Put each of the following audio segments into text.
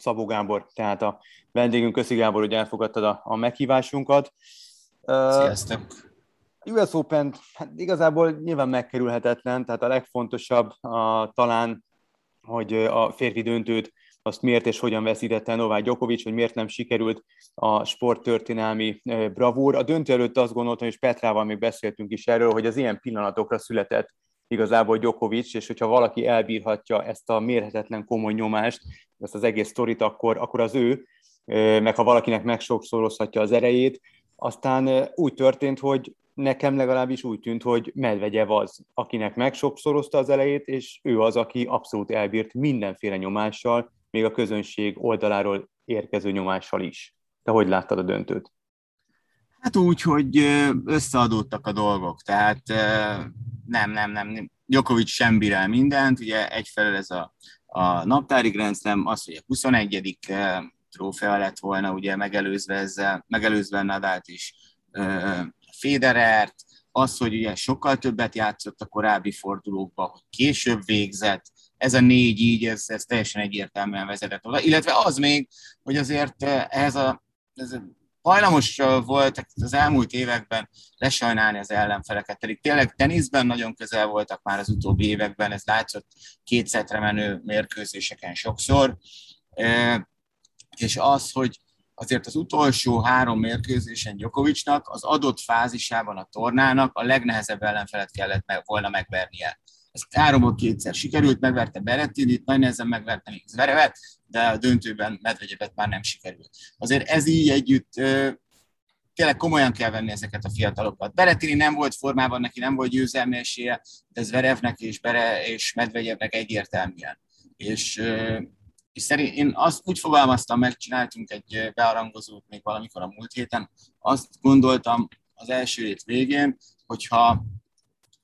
Szabó Gábor, tehát a vendégünk. Köszi Gábor, hogy elfogadtad a, a meghívásunkat. Sziasztok! Uh, US Open hát igazából nyilván megkerülhetetlen, tehát a legfontosabb a, talán, hogy a férfi döntőt azt miért és hogyan veszítette Novák Djokovic, hogy miért nem sikerült a sporttörténelmi bravúr. A döntő előtt azt gondoltam, és Petrával még beszéltünk is erről, hogy az ilyen pillanatokra született igazából Djokovic, és hogyha valaki elbírhatja ezt a mérhetetlen komoly nyomást, ezt az egész sztorit, akkor, akkor az ő, meg ha valakinek megsokszorozhatja az erejét, aztán úgy történt, hogy nekem legalábbis úgy tűnt, hogy Medvegyev az, akinek megsokszorozta az elejét, és ő az, aki abszolút elbírt mindenféle nyomással, még a közönség oldaláról érkező nyomással is. Te hogy láttad a döntőt? Hát úgy, hogy összeadódtak a dolgok, tehát nem, nem, nem, Jokovic sem bír mindent, ugye egyfelől ez a, a naptári Grand Slam, az, hogy a 21. trófea lett volna, ugye megelőzve ezzel, megelőzve Nadát is, Federert, az, hogy ugye sokkal többet játszott a korábbi fordulókban, hogy később végzett, ez a négy így, ez, ez teljesen egyértelműen vezetett oda. Illetve az még, hogy azért ez a, ez a hajlamos volt az elmúlt években lesajnálni az ellenfeleket, pedig tényleg teniszben nagyon közel voltak már az utóbbi években, ez látszott kétszetre menő mérkőzéseken sokszor, és az, hogy azért az utolsó három mérkőzésen Djokovicnak az adott fázisában a tornának a legnehezebb ellenfelet kellett volna megvernie. Ez háromból kétszer sikerült, megverte Berettinit, nagy nehezen megverte még Zverevet, de a döntőben Medvegyevet már nem sikerült. Azért ez így együtt tényleg komolyan kell venni ezeket a fiatalokat. Berettini nem volt formában, neki nem volt győzelmi esélye, de Zverevnek és, Bere és Medvegyevnek egyértelműen. És, és szerint én azt úgy fogalmaztam, megcsináltunk egy bearangozót még valamikor a múlt héten, azt gondoltam az első hét végén, hogyha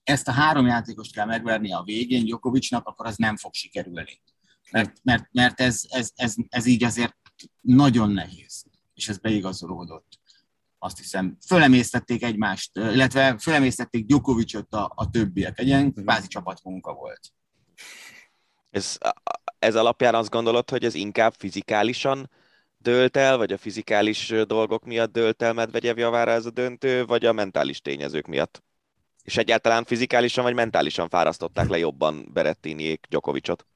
ezt a három játékost kell megverni a végén Djokovicnak, akkor az nem fog sikerülni. Mert, mert, mert ez, ez, ez, ez így azért nagyon nehéz, és ez beigazolódott. Azt hiszem, fölemésztették egymást, illetve fölemésztették Djokovicot a, a többiek. Egy ilyen kvázi csapatmunka volt. Ez, ez alapján azt gondolod, hogy ez inkább fizikálisan dőlt el, vagy a fizikális dolgok miatt dőlt el Medvegyev javára ez a döntő, vagy a mentális tényezők miatt? És egyáltalán fizikálisan vagy mentálisan fárasztották le jobban Berettiniék Djokovicot?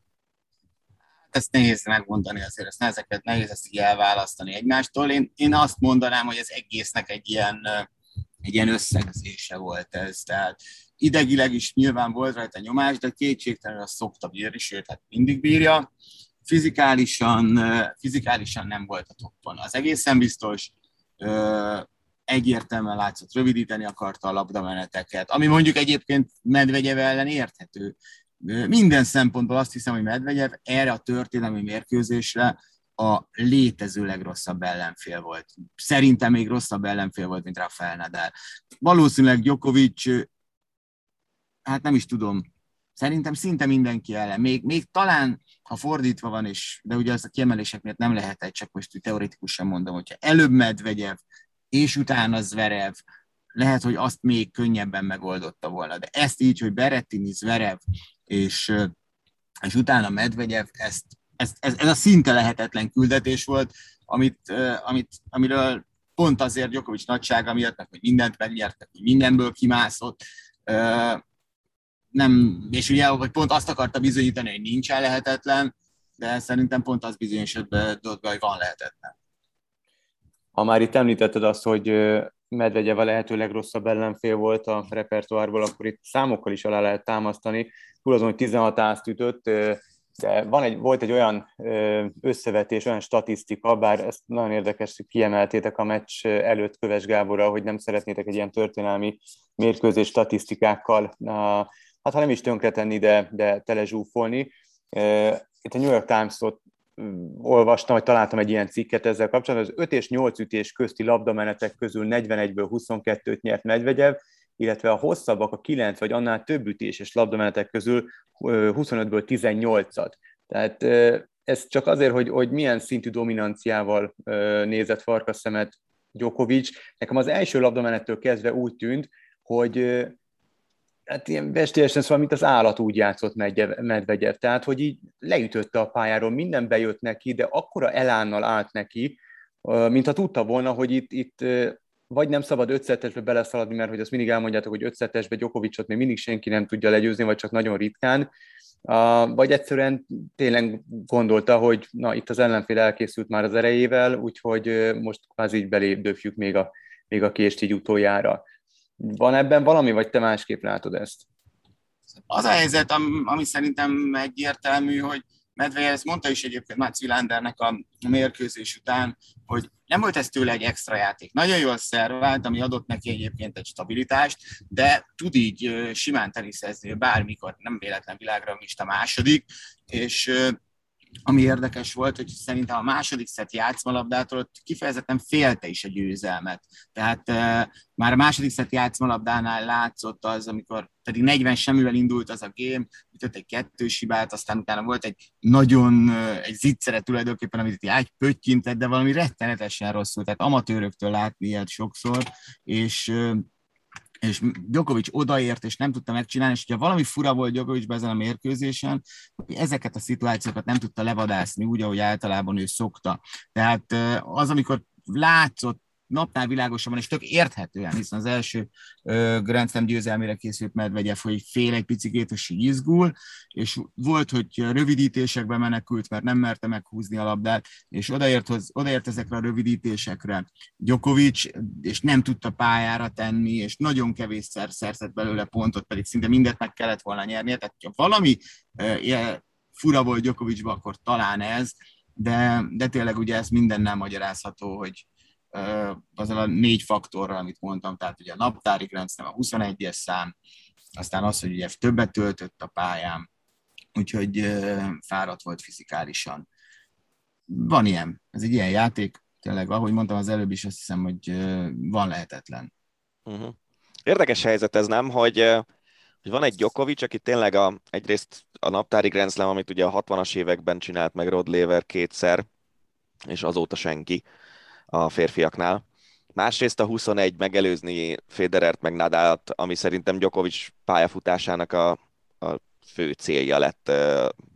Ezt nehéz megmondani azért, ezt ezeket nehéz ezt így elválasztani egymástól. Én, én azt mondanám, hogy az egésznek egy ilyen, egy ilyen összegzése volt ez. Tehát idegileg is nyilván volt rajta nyomás, de kétségtelenül azt szokta bírni, sőt, hát mindig bírja. Fizikálisan, fizikálisan nem volt a toppon. Az egészen biztos, egyértelműen látszott, rövidíteni akarta a labdameneteket, ami mondjuk egyébként Medvegyev ellen érthető. Minden szempontból azt hiszem, hogy Medvegyev erre a történelmi mérkőzésre a létező legrosszabb ellenfél volt. Szerintem még rosszabb ellenfél volt, mint Rafael Nadal. Valószínűleg Djokovic, hát nem is tudom, szerintem szinte mindenki ellen. Még, még talán, ha fordítva van, és, de ugye az a kiemelések miatt nem lehet egy, csak most teoretikusan mondom, hogyha előbb Medvegyev, és utána Zverev, lehet, hogy azt még könnyebben megoldotta volna. De ezt így, hogy Berettini, Zverev, és, és utána Medvegyev, ezt, ezt, ez, ez a szinte lehetetlen küldetés volt, amit, amit, amiről pont azért Djokovic nagysága miatt, hogy mindent megnyertek, hogy mindenből kimászott, nem, és ugye hogy pont azt akarta bizonyítani, hogy nincsen lehetetlen, de szerintem pont az bizonyosodott be, hogy van lehetetlen. Ha már itt említetted azt, hogy Medvegyev a lehető legrosszabb ellenfél volt a repertoárból, akkor itt számokkal is alá lehet támasztani. Túl azon, hogy 16 ázt ütött, de van egy, volt egy olyan összevetés, olyan statisztika, bár ezt nagyon érdekes, hogy kiemeltétek a meccs előtt Köves Gáborra, hogy nem szeretnétek egy ilyen történelmi mérkőzés statisztikákkal, hát ha nem is tönkretenni, de, de telezsúfolni. Itt a New York Times-ot olvastam, vagy találtam egy ilyen cikket ezzel kapcsolatban, az 5 és 8 ütés közti labdamenetek közül 41-ből 22-t nyert Medvegyev, illetve a hosszabbak, a 9 vagy annál több ütéses labdamenetek közül 25-ből 18-at. Tehát ez csak azért, hogy, hogy milyen szintű dominanciával nézett farkas szemet Djokovic. Nekem az első labdamenettől kezdve úgy tűnt, hogy hát ilyen bestélyesen szóval, mint az állat úgy játszott Medvegyev, tehát, hogy így leütötte a pályáról, minden bejött neki, de akkora elánnal állt neki, mintha tudta volna, hogy itt, itt vagy nem szabad ötszetesbe beleszaladni, mert hogy azt mindig elmondjátok, hogy ötszetesbe Gyokovicsot még mindig senki nem tudja legyőzni, vagy csak nagyon ritkán, vagy egyszerűen tényleg gondolta, hogy na itt az ellenfél elkészült már az erejével, úgyhogy most kvázi így belép döfjük még a, még a kést így utoljára. Van ebben valami, vagy te másképp látod ezt? Az a helyzet, ami szerintem egyértelmű, hogy Medvedev ezt mondta is egyébként Mats Willandernek a mérkőzés után, hogy nem volt ez tőle egy extra játék. Nagyon jól szervált, ami adott neki egyébként egy stabilitást, de tud így simán teniszezni bármikor, nem véletlen világra is a második, és ami érdekes volt, hogy szerintem a második szett játszmalabdától ott kifejezetten félte is a győzelmet. Tehát e, már a második szett játszmalabdánál látszott az, amikor pedig 40 semmivel indult az a game, ütött egy kettős hibát, aztán utána volt egy nagyon, egy zicsere tulajdonképpen, amit egy pöttyintett, de valami rettenetesen rosszul, tehát amatőröktől látni ilyet sokszor, és és Djokovic odaért, és nem tudta megcsinálni, és hogyha valami fura volt Djokovicben ezen a mérkőzésen, hogy ezeket a szituációkat nem tudta levadászni úgy, ahogy általában ő szokta. Tehát az, amikor látszott napnál világosabban, és tök érthetően, hiszen az első uh, Grand Slam győzelmére készült Medvegyev, hogy fél egy picikét, és izgul, és volt, hogy rövidítésekbe menekült, mert nem merte meghúzni a labdát, és odaért, hoz, odaért ezekre a rövidítésekre Djokovic, és nem tudta pályára tenni, és nagyon kevésszer szerzett belőle pontot, pedig szinte mindent meg kellett volna nyernie, tehát ha valami uh, fura volt Djokovicba, akkor talán ez, de, de tényleg ugye ez mindennel magyarázható, hogy, azzal a négy faktorral, amit mondtam, tehát ugye a naptári nem a 21-es szám, aztán az, hogy ugye többet töltött a pályán, úgyhogy fáradt volt fizikálisan. Van ilyen, ez egy ilyen játék, tényleg, ahogy mondtam az előbb is, azt hiszem, hogy van lehetetlen. Uh-huh. Érdekes helyzet ez, nem, hogy, hogy van egy Djokovic, aki tényleg a, egyrészt a naptári Grand amit ugye a 60-as években csinált meg Rod Laver kétszer, és azóta senki a férfiaknál. Másrészt a 21 megelőzni Federert meg Nadált, ami szerintem Djokovic pályafutásának a, a fő célja lett,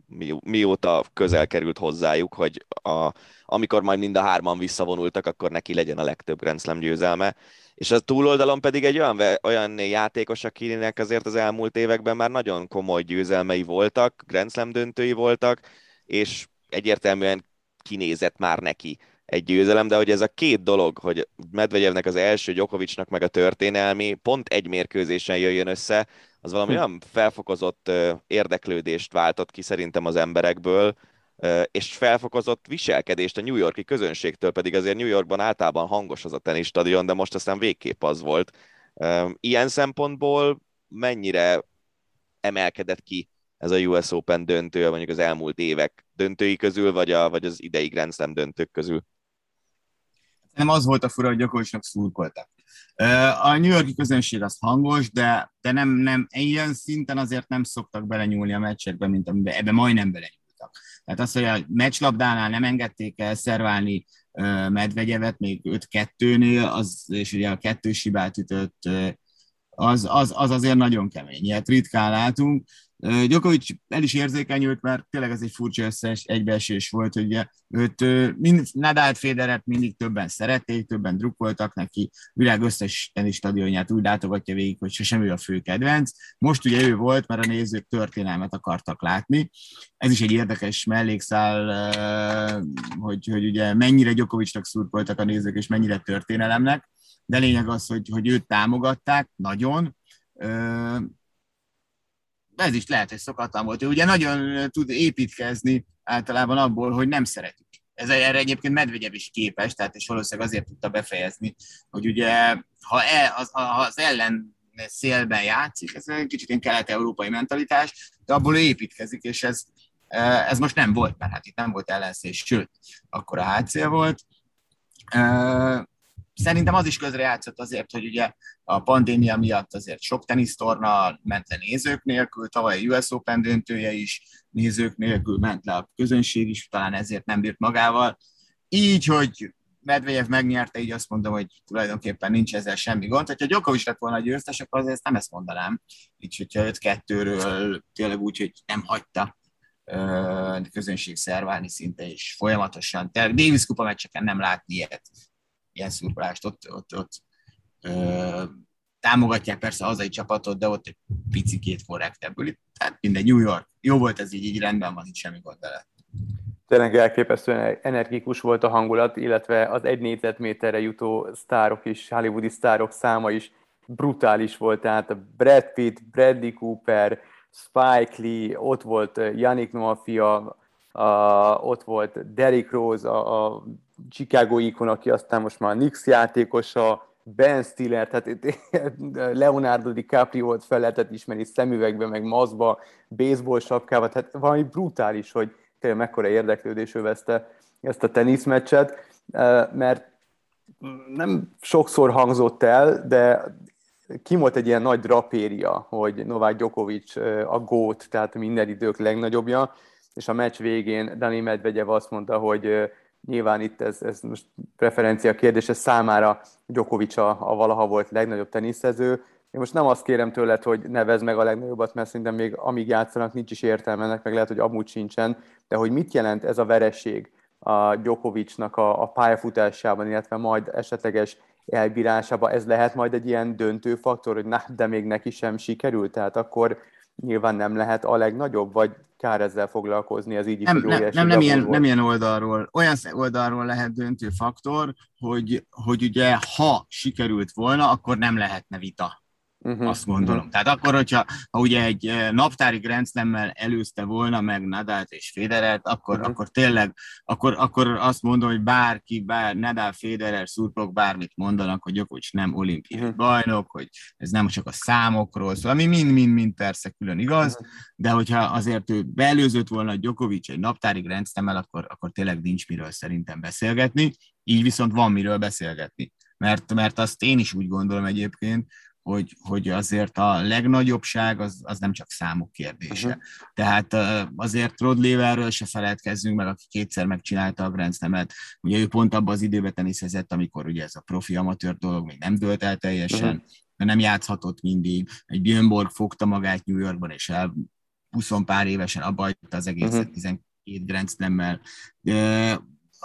mi, mióta közel került hozzájuk, hogy a, amikor majd mind a hárman visszavonultak, akkor neki legyen a legtöbb Grand Slam győzelme. És a túloldalon pedig egy olyan, olyan játékos, akinek azért az elmúlt években már nagyon komoly győzelmei voltak, Grand Slam döntői voltak, és egyértelműen kinézett már neki egy győzelem, de hogy ez a két dolog, hogy Medvegyevnek az első, Gyokovicsnak meg a történelmi pont egy mérkőzésen jöjjön össze, az valami hm. olyan felfokozott érdeklődést váltott ki szerintem az emberekből, és felfokozott viselkedést a New Yorki közönségtől, pedig azért New Yorkban általában hangos az a tenisztadion, de most aztán végképp az volt. Ilyen szempontból mennyire emelkedett ki ez a US Open döntő, mondjuk az elmúlt évek döntői közül, vagy, a, vagy az idei Grand Slam döntők közül? Nem az volt a fura, hogy gyakorlatilag szurkoltak. A New Yorki közönség az hangos, de, de nem, nem, ilyen szinten azért nem szoktak belenyúlni a meccsekbe, mint amiben ebbe majdnem belenyúltak. Tehát az, hogy a meccslabdánál nem engedték el szerválni Medvegyevet, még 5-2-nél, az, és ugye a kettős hibát ütött, az, az, az azért nagyon kemény. Ilyet ritkán látunk. Gyokovics el is érzékenyült, mert tényleg ez egy furcsa összes egybeesés volt, hogy ugye őt mind, Nadal Federert mindig többen szerették, többen drukkoltak neki, világ összes tenis stadionját úgy látogatja végig, hogy sosem ő a fő kedvenc. Most ugye ő volt, mert a nézők történelmet akartak látni. Ez is egy érdekes mellékszál, hogy, hogy ugye mennyire Gyokovicsnak szurkoltak a nézők, és mennyire történelemnek, de lényeg az, hogy, hogy őt támogatták nagyon, ez is lehet, hogy szokatlan volt. Ő ugye nagyon tud építkezni általában abból, hogy nem szeretik. Ez erre egyébként Medvegyev is képes, tehát és valószínűleg azért tudta befejezni, hogy ugye ha, e, az, ha az ellen szélben játszik, ez egy kicsit ilyen kelet-európai mentalitás, de abból ő építkezik, és ez, ez most nem volt, mert hát itt nem volt ellenszés, sőt, akkor a hátszél volt. Szerintem az is közrejátszott azért, hogy ugye a pandémia miatt azért sok tenisztorna ment le nézők nélkül, tavaly a US Open döntője is nézők nélkül ment le a közönség is, talán ezért nem bírt magával. Így, hogy Medvedev megnyerte, így azt mondom, hogy tulajdonképpen nincs ezzel semmi gond. Ha Djokovic lett volna a győztes, akkor azért nem ezt mondanám. Így, hogyha 5-2-ről tényleg úgy, hogy nem hagyta közönség szerválni szinte, és folyamatosan. Davis kupa meccseken nem látni ilyet, ilyen szurkolást. Ott, ott, ott ö, támogatják persze a hazai csapatot, de ott egy picikét korrektebbül. Tehát minden New York. Jó volt ez így, így rendben van, itt semmi gond vele tényleg elképesztően energikus volt a hangulat, illetve az egy négyzetméterre jutó sztárok is, hollywoodi sztárok száma is brutális volt, tehát a Brad Pitt, Bradley Cooper, Spike Lee, ott volt Yannick Noah fia, ott volt Derrick Rose, a, a Chicago ikon, aki aztán most már Knicks játékosa, Ben Stiller, tehát Leonardo DiCaprio-t fel lehetett ismerni szemüvegbe, meg maszba, baseball sapkával, tehát valami brutális, hogy tényleg mekkora érdeklődés övezte ezt a teniszmeccset, mert nem sokszor hangzott el, de ki volt egy ilyen nagy drapéria, hogy Novák Djokovic a gót, tehát minden idők legnagyobbja, és a meccs végén Dani Medvegyev azt mondta, hogy nyilván itt ez, ez most preferencia kérdése számára Djokovic a, a valaha volt legnagyobb teniszező, én most nem azt kérem tőled, hogy nevez meg a legnagyobbat, mert szerintem még amíg játszanak, nincs is értelmenek, meg lehet, hogy amúgy sincsen, de hogy mit jelent ez a vereség a Djokovicnak a, a pályafutásában, illetve majd esetleges elbírásában, ez lehet majd egy ilyen döntő faktor, hogy na, de még neki sem sikerült, tehát akkor nyilván nem lehet a legnagyobb, vagy kár ezzel foglalkozni, ez így is nem, nem, nem, nem, ilyen, nem ilyen oldalról. Olyan oldalról lehet döntő faktor, hogy, hogy ugye ha sikerült volna, akkor nem lehetne vita Uh-huh. Azt gondolom. Uh-huh. Tehát akkor, hogyha ha ugye egy eh, naptári grenzlemmel előzte volna meg Nadalt és Federert, akkor, uh-huh. akkor tényleg, akkor, akkor azt mondom, hogy bárki, bár Nadal, Federer, szurkolók bármit mondanak, hogy Djokovic nem olimpiai uh-huh. bajnok, hogy ez nem csak a számokról szól, ami mind-mind-mind persze külön igaz, uh-huh. de hogyha azért ő beelőzött volna Djokovic egy naptári grenzlemmel, akkor, akkor tényleg nincs miről szerintem beszélgetni, így viszont van miről beszélgetni. Mert, mert azt én is úgy gondolom egyébként, hogy, hogy azért a legnagyobbság az, az nem csak számok kérdése. Uh-huh. Tehát azért Rod Laverről se feledkezzünk meg, aki kétszer megcsinálta a Grand Slam-et. Ugye ő pont abban az időben teniszezett, amikor ugye ez a profi amatőr dolog még nem dőlt el teljesen, uh-huh. nem játszhatott mindig. Egy Björnborg fogta magát New Yorkban, és el 20 pár évesen abba hagyta az egészet uh-huh. 12 Grand Slam-mel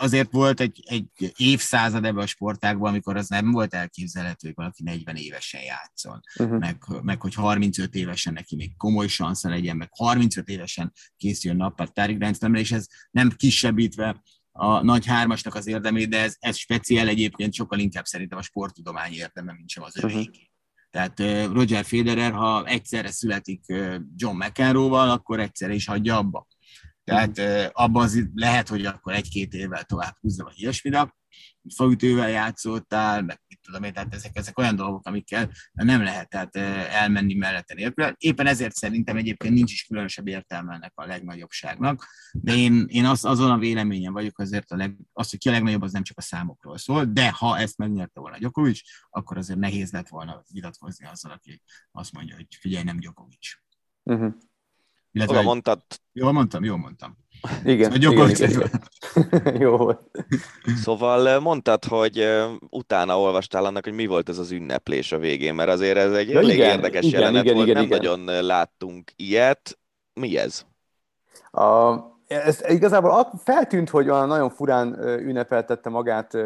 azért volt egy, egy évszázad ebben a sportágban, amikor az nem volt elképzelhető, hogy valaki 40 évesen játszon, uh-huh. meg, meg hogy 35 évesen neki még komoly szansza legyen, meg 35 évesen készüljön nappal rendszeremre, és ez nem kisebbítve a nagy hármasnak az érdemét, de ez, ez speciál egyébként sokkal inkább szerintem a sporttudomány érdeme, mint sem az övéké. Uh-huh. Tehát Roger Federer, ha egyszerre születik John McEnroe-val, akkor egyszerre is hagyja abba. Tehát abban az lehet, hogy akkor egy-két évvel tovább húzza, vagy ilyesmi, de faütővel játszottál, meg mit tudom én, tehát ezek, ezek olyan dolgok, amikkel nem lehet tehát elmenni mellette nélkül. Éppen ezért szerintem egyébként nincs is különösebb értelme ennek a legnagyobbságnak, de én, én az, azon a véleményen vagyok azért, a leg, az, hogy ki a legnagyobb, az nem csak a számokról szól, de ha ezt megnyerte volna Gyokovics, akkor azért nehéz lett volna vitatkozni azzal, aki azt mondja, hogy figyelj, nem Gyokovics. Uh-huh. Illetve, Oda mondtad. Jól mondtam, jól mondtam. Igen, szóval igen, igen, igen. Jó volt. Szóval mondtad, hogy utána olvastál annak, hogy mi volt ez az ünneplés a végén, mert azért ez egy ja, elég igen, érdekes igen, jelenet igen, volt, igen, nem igen. nagyon láttunk ilyet. Mi ez? A, ez igazából feltűnt, hogy olyan nagyon furán ünnepeltette magát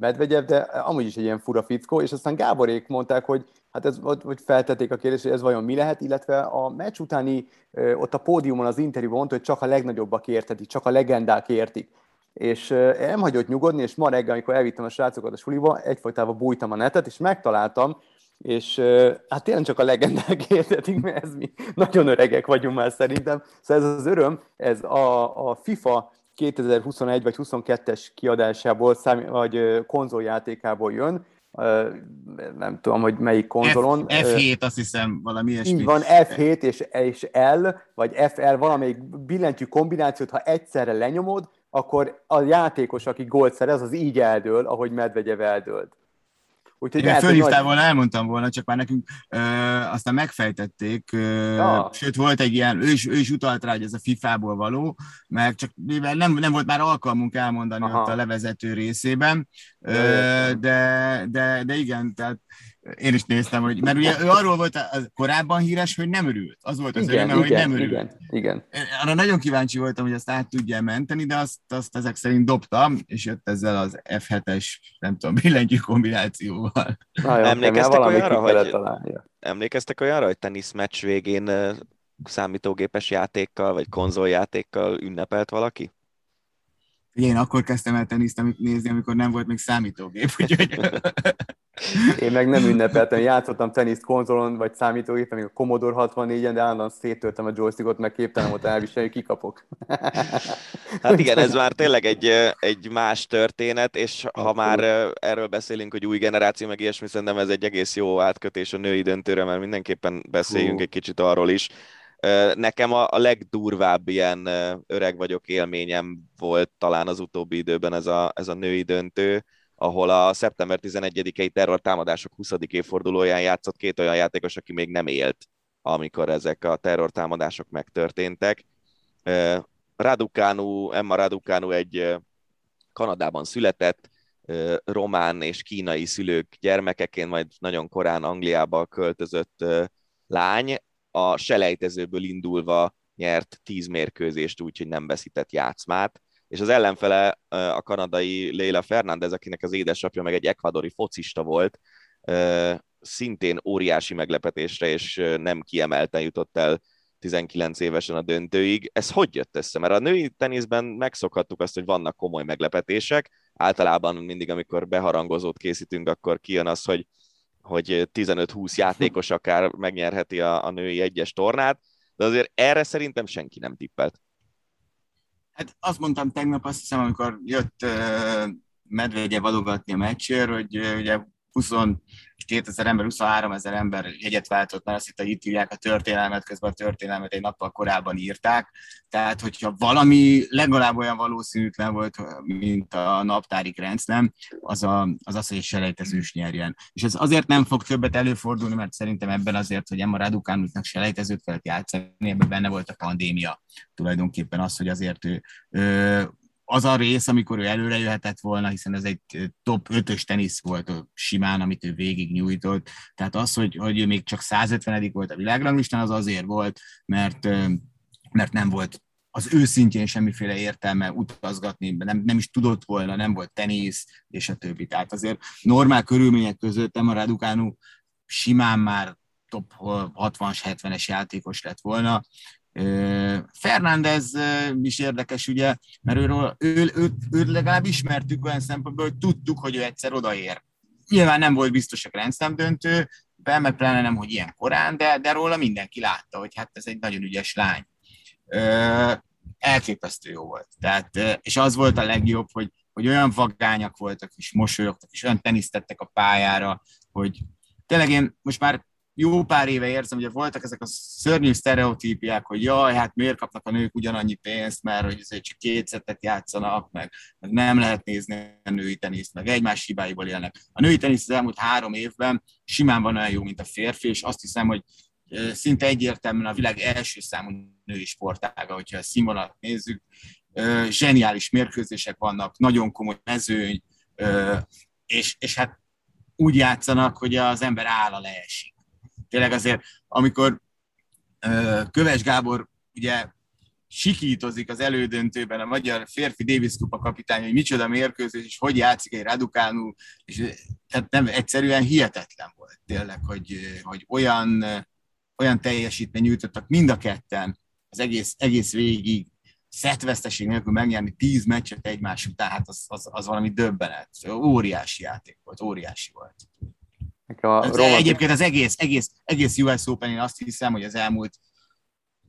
Medvegyev, de amúgy is egy ilyen fura fickó, és aztán Gáborék mondták, hogy hát ez, hogy feltették a kérdést, hogy ez vajon mi lehet, illetve a meccs utáni ott a pódiumon az interjú mondta, hogy csak a legnagyobbak értetik, csak a legendák értik. És nem hagyott nyugodni, és ma reggel, amikor elvittem a srácokat a suliba, egyfajtában bújtam a netet, és megtaláltam, és hát tényleg csak a legendák értetik, mert ez mi nagyon öregek vagyunk már szerintem. Szóval ez az öröm, ez a, a FIFA 2021 vagy 22-es kiadásából, szám, vagy konzoljátékából jön, nem tudom, hogy melyik konzolon. F, F7, azt hiszem, valami ilyesmi. Így van, F7 és, és L, vagy FL, valamelyik billentyű kombinációt, ha egyszerre lenyomod, akkor a játékos, aki gólt szerez, az így eldől, ahogy Medvegyev eldőlt. Úgyhogy Én fölhívtál nagy... volna, elmondtam volna, csak már nekünk ö, aztán megfejtették, ö, ja. sőt volt egy ilyen, ő is, ő is utalt rá, hogy ez a FIFA-ból való, mert csak mivel nem, nem volt már alkalmunk elmondani Aha. ott a levezető részében, ö, de, de, de igen, tehát én is néztem, hogy, mert ugye ő arról volt korábban híres, hogy nem örült. Az volt az igen, öröme, igen, hogy nem örült. Igen, igen. Arra nagyon kíváncsi voltam, hogy azt át tudja menteni, de azt, azt ezek szerint dobtam, és jött ezzel az F7-es, nem tudom, billentyű kombinációval. Na, jó, emlékeztek, olyanra, hogy, emlékeztek olyanra, hogy teniszmeccs végén számítógépes játékkal, vagy konzoljátékkal ünnepelt valaki? Én akkor kezdtem el teniszt nézni, amikor nem volt még számítógép, úgyhogy... Én meg nem ünnepeltem, játszottam teniszt konzolon, vagy számítógépen, még a Commodore 64-en, de állandóan széttörtem a joystickot, meg képtelen volt elviselni, kikapok. Hát igen, ez már tényleg egy, egy más történet, és ha már erről beszélünk, hogy új generáció, meg ilyesmi, szerintem ez egy egész jó átkötés a női döntőre, mert mindenképpen beszéljünk Hú. egy kicsit arról is. Nekem a, a legdurvább ilyen öreg vagyok élményem volt talán az utóbbi időben ez a, ez a női döntő, ahol a szeptember 11-i terrortámadások 20. évfordulóján játszott két olyan játékos, aki még nem élt, amikor ezek a terrortámadások megtörténtek. Raducanu, Emma Raducanu egy Kanadában született, román és kínai szülők gyermekeként, majd nagyon korán Angliába költözött lány, a selejtezőből indulva nyert tíz mérkőzést úgy, hogy nem veszített játszmát, és az ellenfele a kanadai Leila Fernández, akinek az édesapja meg egy ekvadori focista volt, szintén óriási meglepetésre, és nem kiemelten jutott el 19 évesen a döntőig. Ez hogy jött össze? Mert a női teniszben megszokhattuk azt, hogy vannak komoly meglepetések. Általában mindig, amikor beharangozót készítünk, akkor kijön az, hogy hogy 15-20 játékos akár megnyerheti a, a női egyes tornát, de azért erre szerintem senki nem tippelt. Hát azt mondtam tegnap, azt hiszem, amikor jött uh, Medvegye valogatni a meccsért, hogy uh, ugye 22 ezer ember, 23 ezer ember jegyet váltott, mert azt hitt, hogy itt írják a történelmet, közben a történelmet egy nappal korábban írták. Tehát, hogyha valami legalább olyan valószínűtlen volt, mint a naptári nem, az, a, az az, hogy egy selejtezős nyerjen. És ez azért nem fog többet előfordulni, mert szerintem ebben azért, hogy Emma Raducánusnak selejtezőt kellett játszani, ebben benne volt a pandémia. Tulajdonképpen az, hogy azért ő, ő az a rész, amikor ő előre jöhetett volna, hiszen ez egy top 5-ös tenisz volt simán, amit ő végig nyújtott. Tehát az, hogy, hogy ő még csak 150 volt a világranglistán, az azért volt, mert, mert nem volt az őszintjén semmiféle értelme utazgatni, nem, nem is tudott volna, nem volt tenisz, és a többi. Tehát azért normál körülmények között a Raducanu simán már top 60-as, 70-es játékos lett volna, Fernández is érdekes, ugye, mert őről, ő, ő, ő legalább ismertük olyan szempontból, hogy tudtuk, hogy ő egyszer odaér. Nyilván nem volt biztos a Grand Slam döntő, meg pláne nem, hogy ilyen korán, de, de róla mindenki látta, hogy hát ez egy nagyon ügyes lány. Elképesztő jó volt. Tehát, és az volt a legjobb, hogy, hogy olyan vagányak voltak, és mosolyogtak, és olyan tenisztettek a pályára, hogy tényleg én most már jó pár éve érzem, hogy voltak ezek a szörnyű sztereotípiák, hogy jaj, hát miért kapnak a nők ugyanannyi pénzt, mert hogy azért csak két szettet játszanak, meg, nem lehet nézni a női teniszt, meg egymás hibáiból élnek. A női tenisz az elmúlt három évben simán van olyan jó, mint a férfi, és azt hiszem, hogy szinte egyértelműen a világ első számú női sportága, hogyha a színvonalat nézzük. Zseniális mérkőzések vannak, nagyon komoly mezőny, és, és hát úgy játszanak, hogy az ember áll leesik tényleg azért, amikor Köves Gábor ugye sikítozik az elődöntőben a magyar férfi Davis Kupa kapitány, hogy micsoda mérkőzés, és hogy játszik egy Raducanu, és tehát nem, egyszerűen hihetetlen volt tényleg, hogy, hogy olyan, olyan teljesítmény nyújtottak mind a ketten az egész, egész végig, szettveszteség nélkül megnyerni tíz meccset egymás után, hát az, az, az valami döbbenet. Óriási játék volt, óriási volt. A Roma... Egyébként az egész, egész, egész US open én azt hiszem, hogy az elmúlt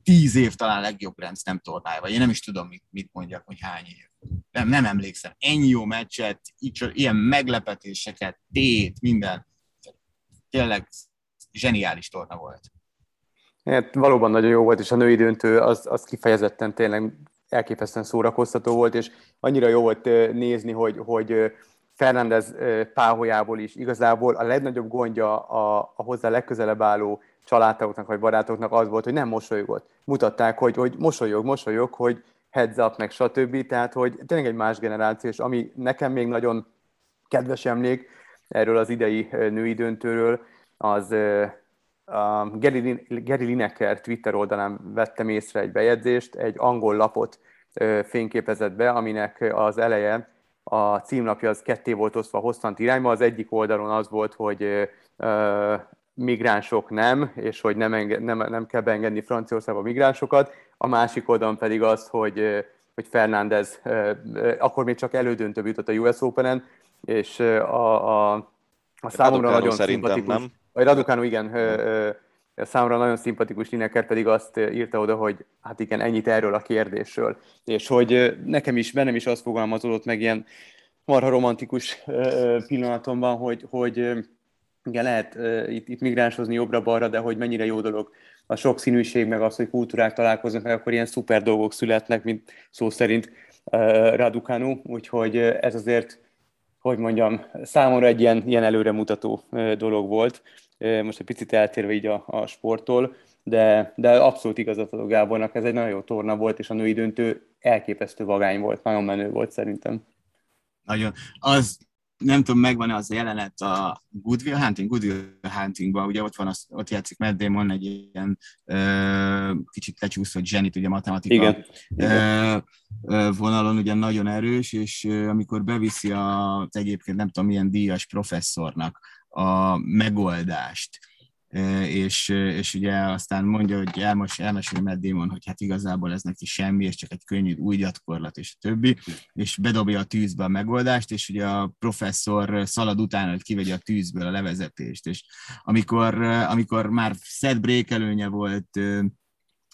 tíz év talán legjobb Grand Slam tornája, vagy én nem is tudom, mit, mit mondjak, hogy hány év. Nem, nem emlékszem. Ennyi jó meccset, ilyen meglepetéseket, tét, minden. Tényleg zseniális torna volt. Hát, valóban nagyon jó volt, és a női döntő az, az kifejezetten tényleg elképesztően szórakoztató volt, és annyira jó volt nézni, hogy, hogy Fernández páholyából is igazából a legnagyobb gondja a, a hozzá legközelebb álló családtagoknak vagy barátoknak az volt, hogy nem mosolygott. Mutatták, hogy, hogy mosolyog, mosolyog, hogy heads up, meg stb. Tehát, hogy tényleg egy más generáció, és ami nekem még nagyon kedves emlék erről az idei női döntőről, az a Gary Lineker Twitter oldalán vettem észre egy bejegyzést, egy angol lapot fényképezett be, aminek az eleje, a címlapja az ketté volt osztva hosszant irányba, az egyik oldalon az volt, hogy migránsok nem, és hogy nem, enge, nem, nem kell beengedni Franciaországba migránsokat, a másik oldalon pedig az, hogy, hogy Fernández akkor még csak elődöntőbb jutott a US Open-en, és a, a, a számomra nagyon szimpatikus... Nem? Raducanu, igen, számomra nagyon szimpatikus Lineker pedig azt írta oda, hogy hát igen, ennyit erről a kérdésről. És hogy nekem is, bennem is azt fogalmazódott meg ilyen marha romantikus pillanatomban, hogy, hogy igen, lehet itt, itt migránshozni jobbra-balra, de hogy mennyire jó dolog a sokszínűség, meg az, hogy kultúrák találkoznak, meg akkor ilyen szuper dolgok születnek, mint szó szerint Raducanu, úgyhogy ez azért, hogy mondjam, számomra egy ilyen, ilyen előremutató dolog volt most egy picit eltérve így a, a sporttól, de, de abszolút igazat adok Gábornak, ez egy nagyon jó torna volt, és a női döntő elképesztő vagány volt, nagyon menő volt szerintem. Nagyon. Az nem tudom, megvan-e az a jelenet a Goodwill Hunting, Goodwill Huntingban, ugye ott van, az, ott játszik Matt Damon egy ilyen ö, kicsit lecsúszott zsenit, ugye matematika Igen. Ö, ö, vonalon ugye nagyon erős, és ö, amikor beviszi az egyébként nem tudom milyen díjas professzornak a megoldást. És, és ugye aztán mondja, hogy elmos, elmeséli Matt Damon, hogy hát igazából ez neki semmi, és csak egy könnyű új gyakorlat, és a többi, és bedobja a tűzbe a megoldást, és ugye a professzor szalad utána, hogy kivegye a tűzből a levezetést, és amikor, amikor már set break előnye volt,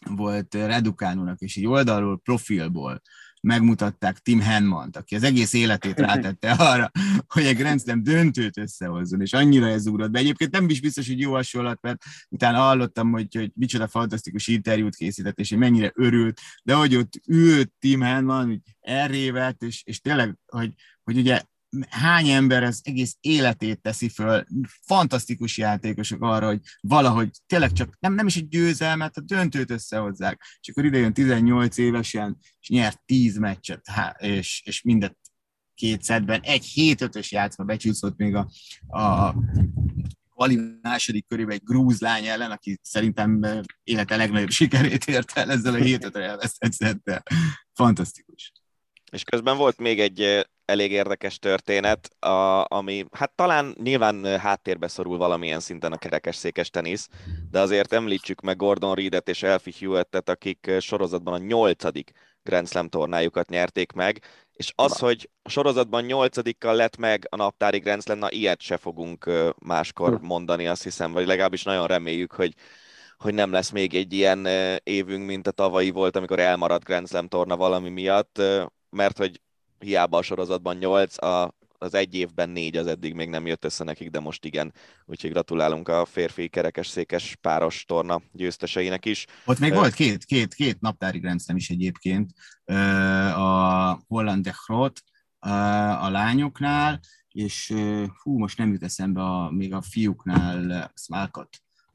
volt Redukánónak, és egy oldalról, profilból megmutatták Tim Henmant, aki az egész életét rátette arra, hogy egy Grand Slam döntőt összehozzon, és annyira ez ugrott be. Egyébként nem is biztos, hogy jó hasonlat, mert utána hallottam, hogy, hogy micsoda fantasztikus interjút készített, és hogy mennyire örült, de hogy ott ült Tim Henman, hogy elrévett, és, és tényleg, hogy, hogy ugye hány ember az egész életét teszi föl, fantasztikus játékosok arra, hogy valahogy tényleg csak nem, nem is egy győzelmet, a döntőt összehozzák, és akkor idejön 18 évesen, és nyert 10 meccset, és, és mindet két szedben, egy 7 5 játszma becsúszott még a, a Vali második körében egy grúz lány ellen, aki szerintem élete legnagyobb sikerét ért el ezzel a 7 5 elvesztett szettel. Fantasztikus. És közben volt még egy elég érdekes történet, a, ami hát talán nyilván háttérbe szorul valamilyen szinten a kerekesszékes tenisz, de azért említsük meg Gordon Reedet és Elfie Hewettet, akik sorozatban a nyolcadik Grand Slam tornájukat nyerték meg, és az, na. hogy a sorozatban nyolcadikkal lett meg a naptári Grand Slam, na ilyet se fogunk máskor hm. mondani, azt hiszem, vagy legalábbis nagyon reméljük, hogy hogy nem lesz még egy ilyen évünk, mint a tavalyi volt, amikor elmaradt Grand Slam torna valami miatt, mert hogy hiába a sorozatban 8, a, az egy évben négy az eddig még nem jött össze nekik, de most igen. Úgyhogy gratulálunk a férfi kerekes-székes páros torna győzteseinek is. Ott még uh, volt két, két, két naptári rendszem is egyébként. A Holland de Grot a lányoknál, és hú, most nem jut eszembe a, még a fiúknál Smálkat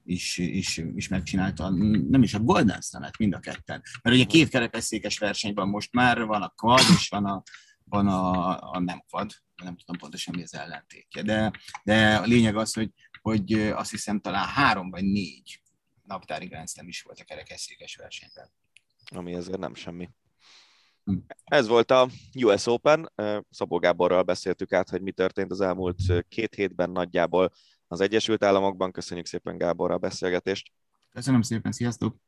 is, is, is megcsinálta, nem is a Golden slam mind a ketten. Mert ugye két kerekesszékes versenyben most már van a quad, és van a, van a, a nem quad, nem tudom pontosan mi az ellentétje, de, de a lényeg az, hogy, hogy azt hiszem talán három vagy négy naptári Grand is volt a kerekesszékes versenyben. Ami ezért nem semmi. Hm. Ez volt a US Open. Szabó Gáborral beszéltük át, hogy mi történt az elmúlt két hétben nagyjából az Egyesült Államokban. Köszönjük szépen Gáborra a beszélgetést. Köszönöm szépen, sziasztok!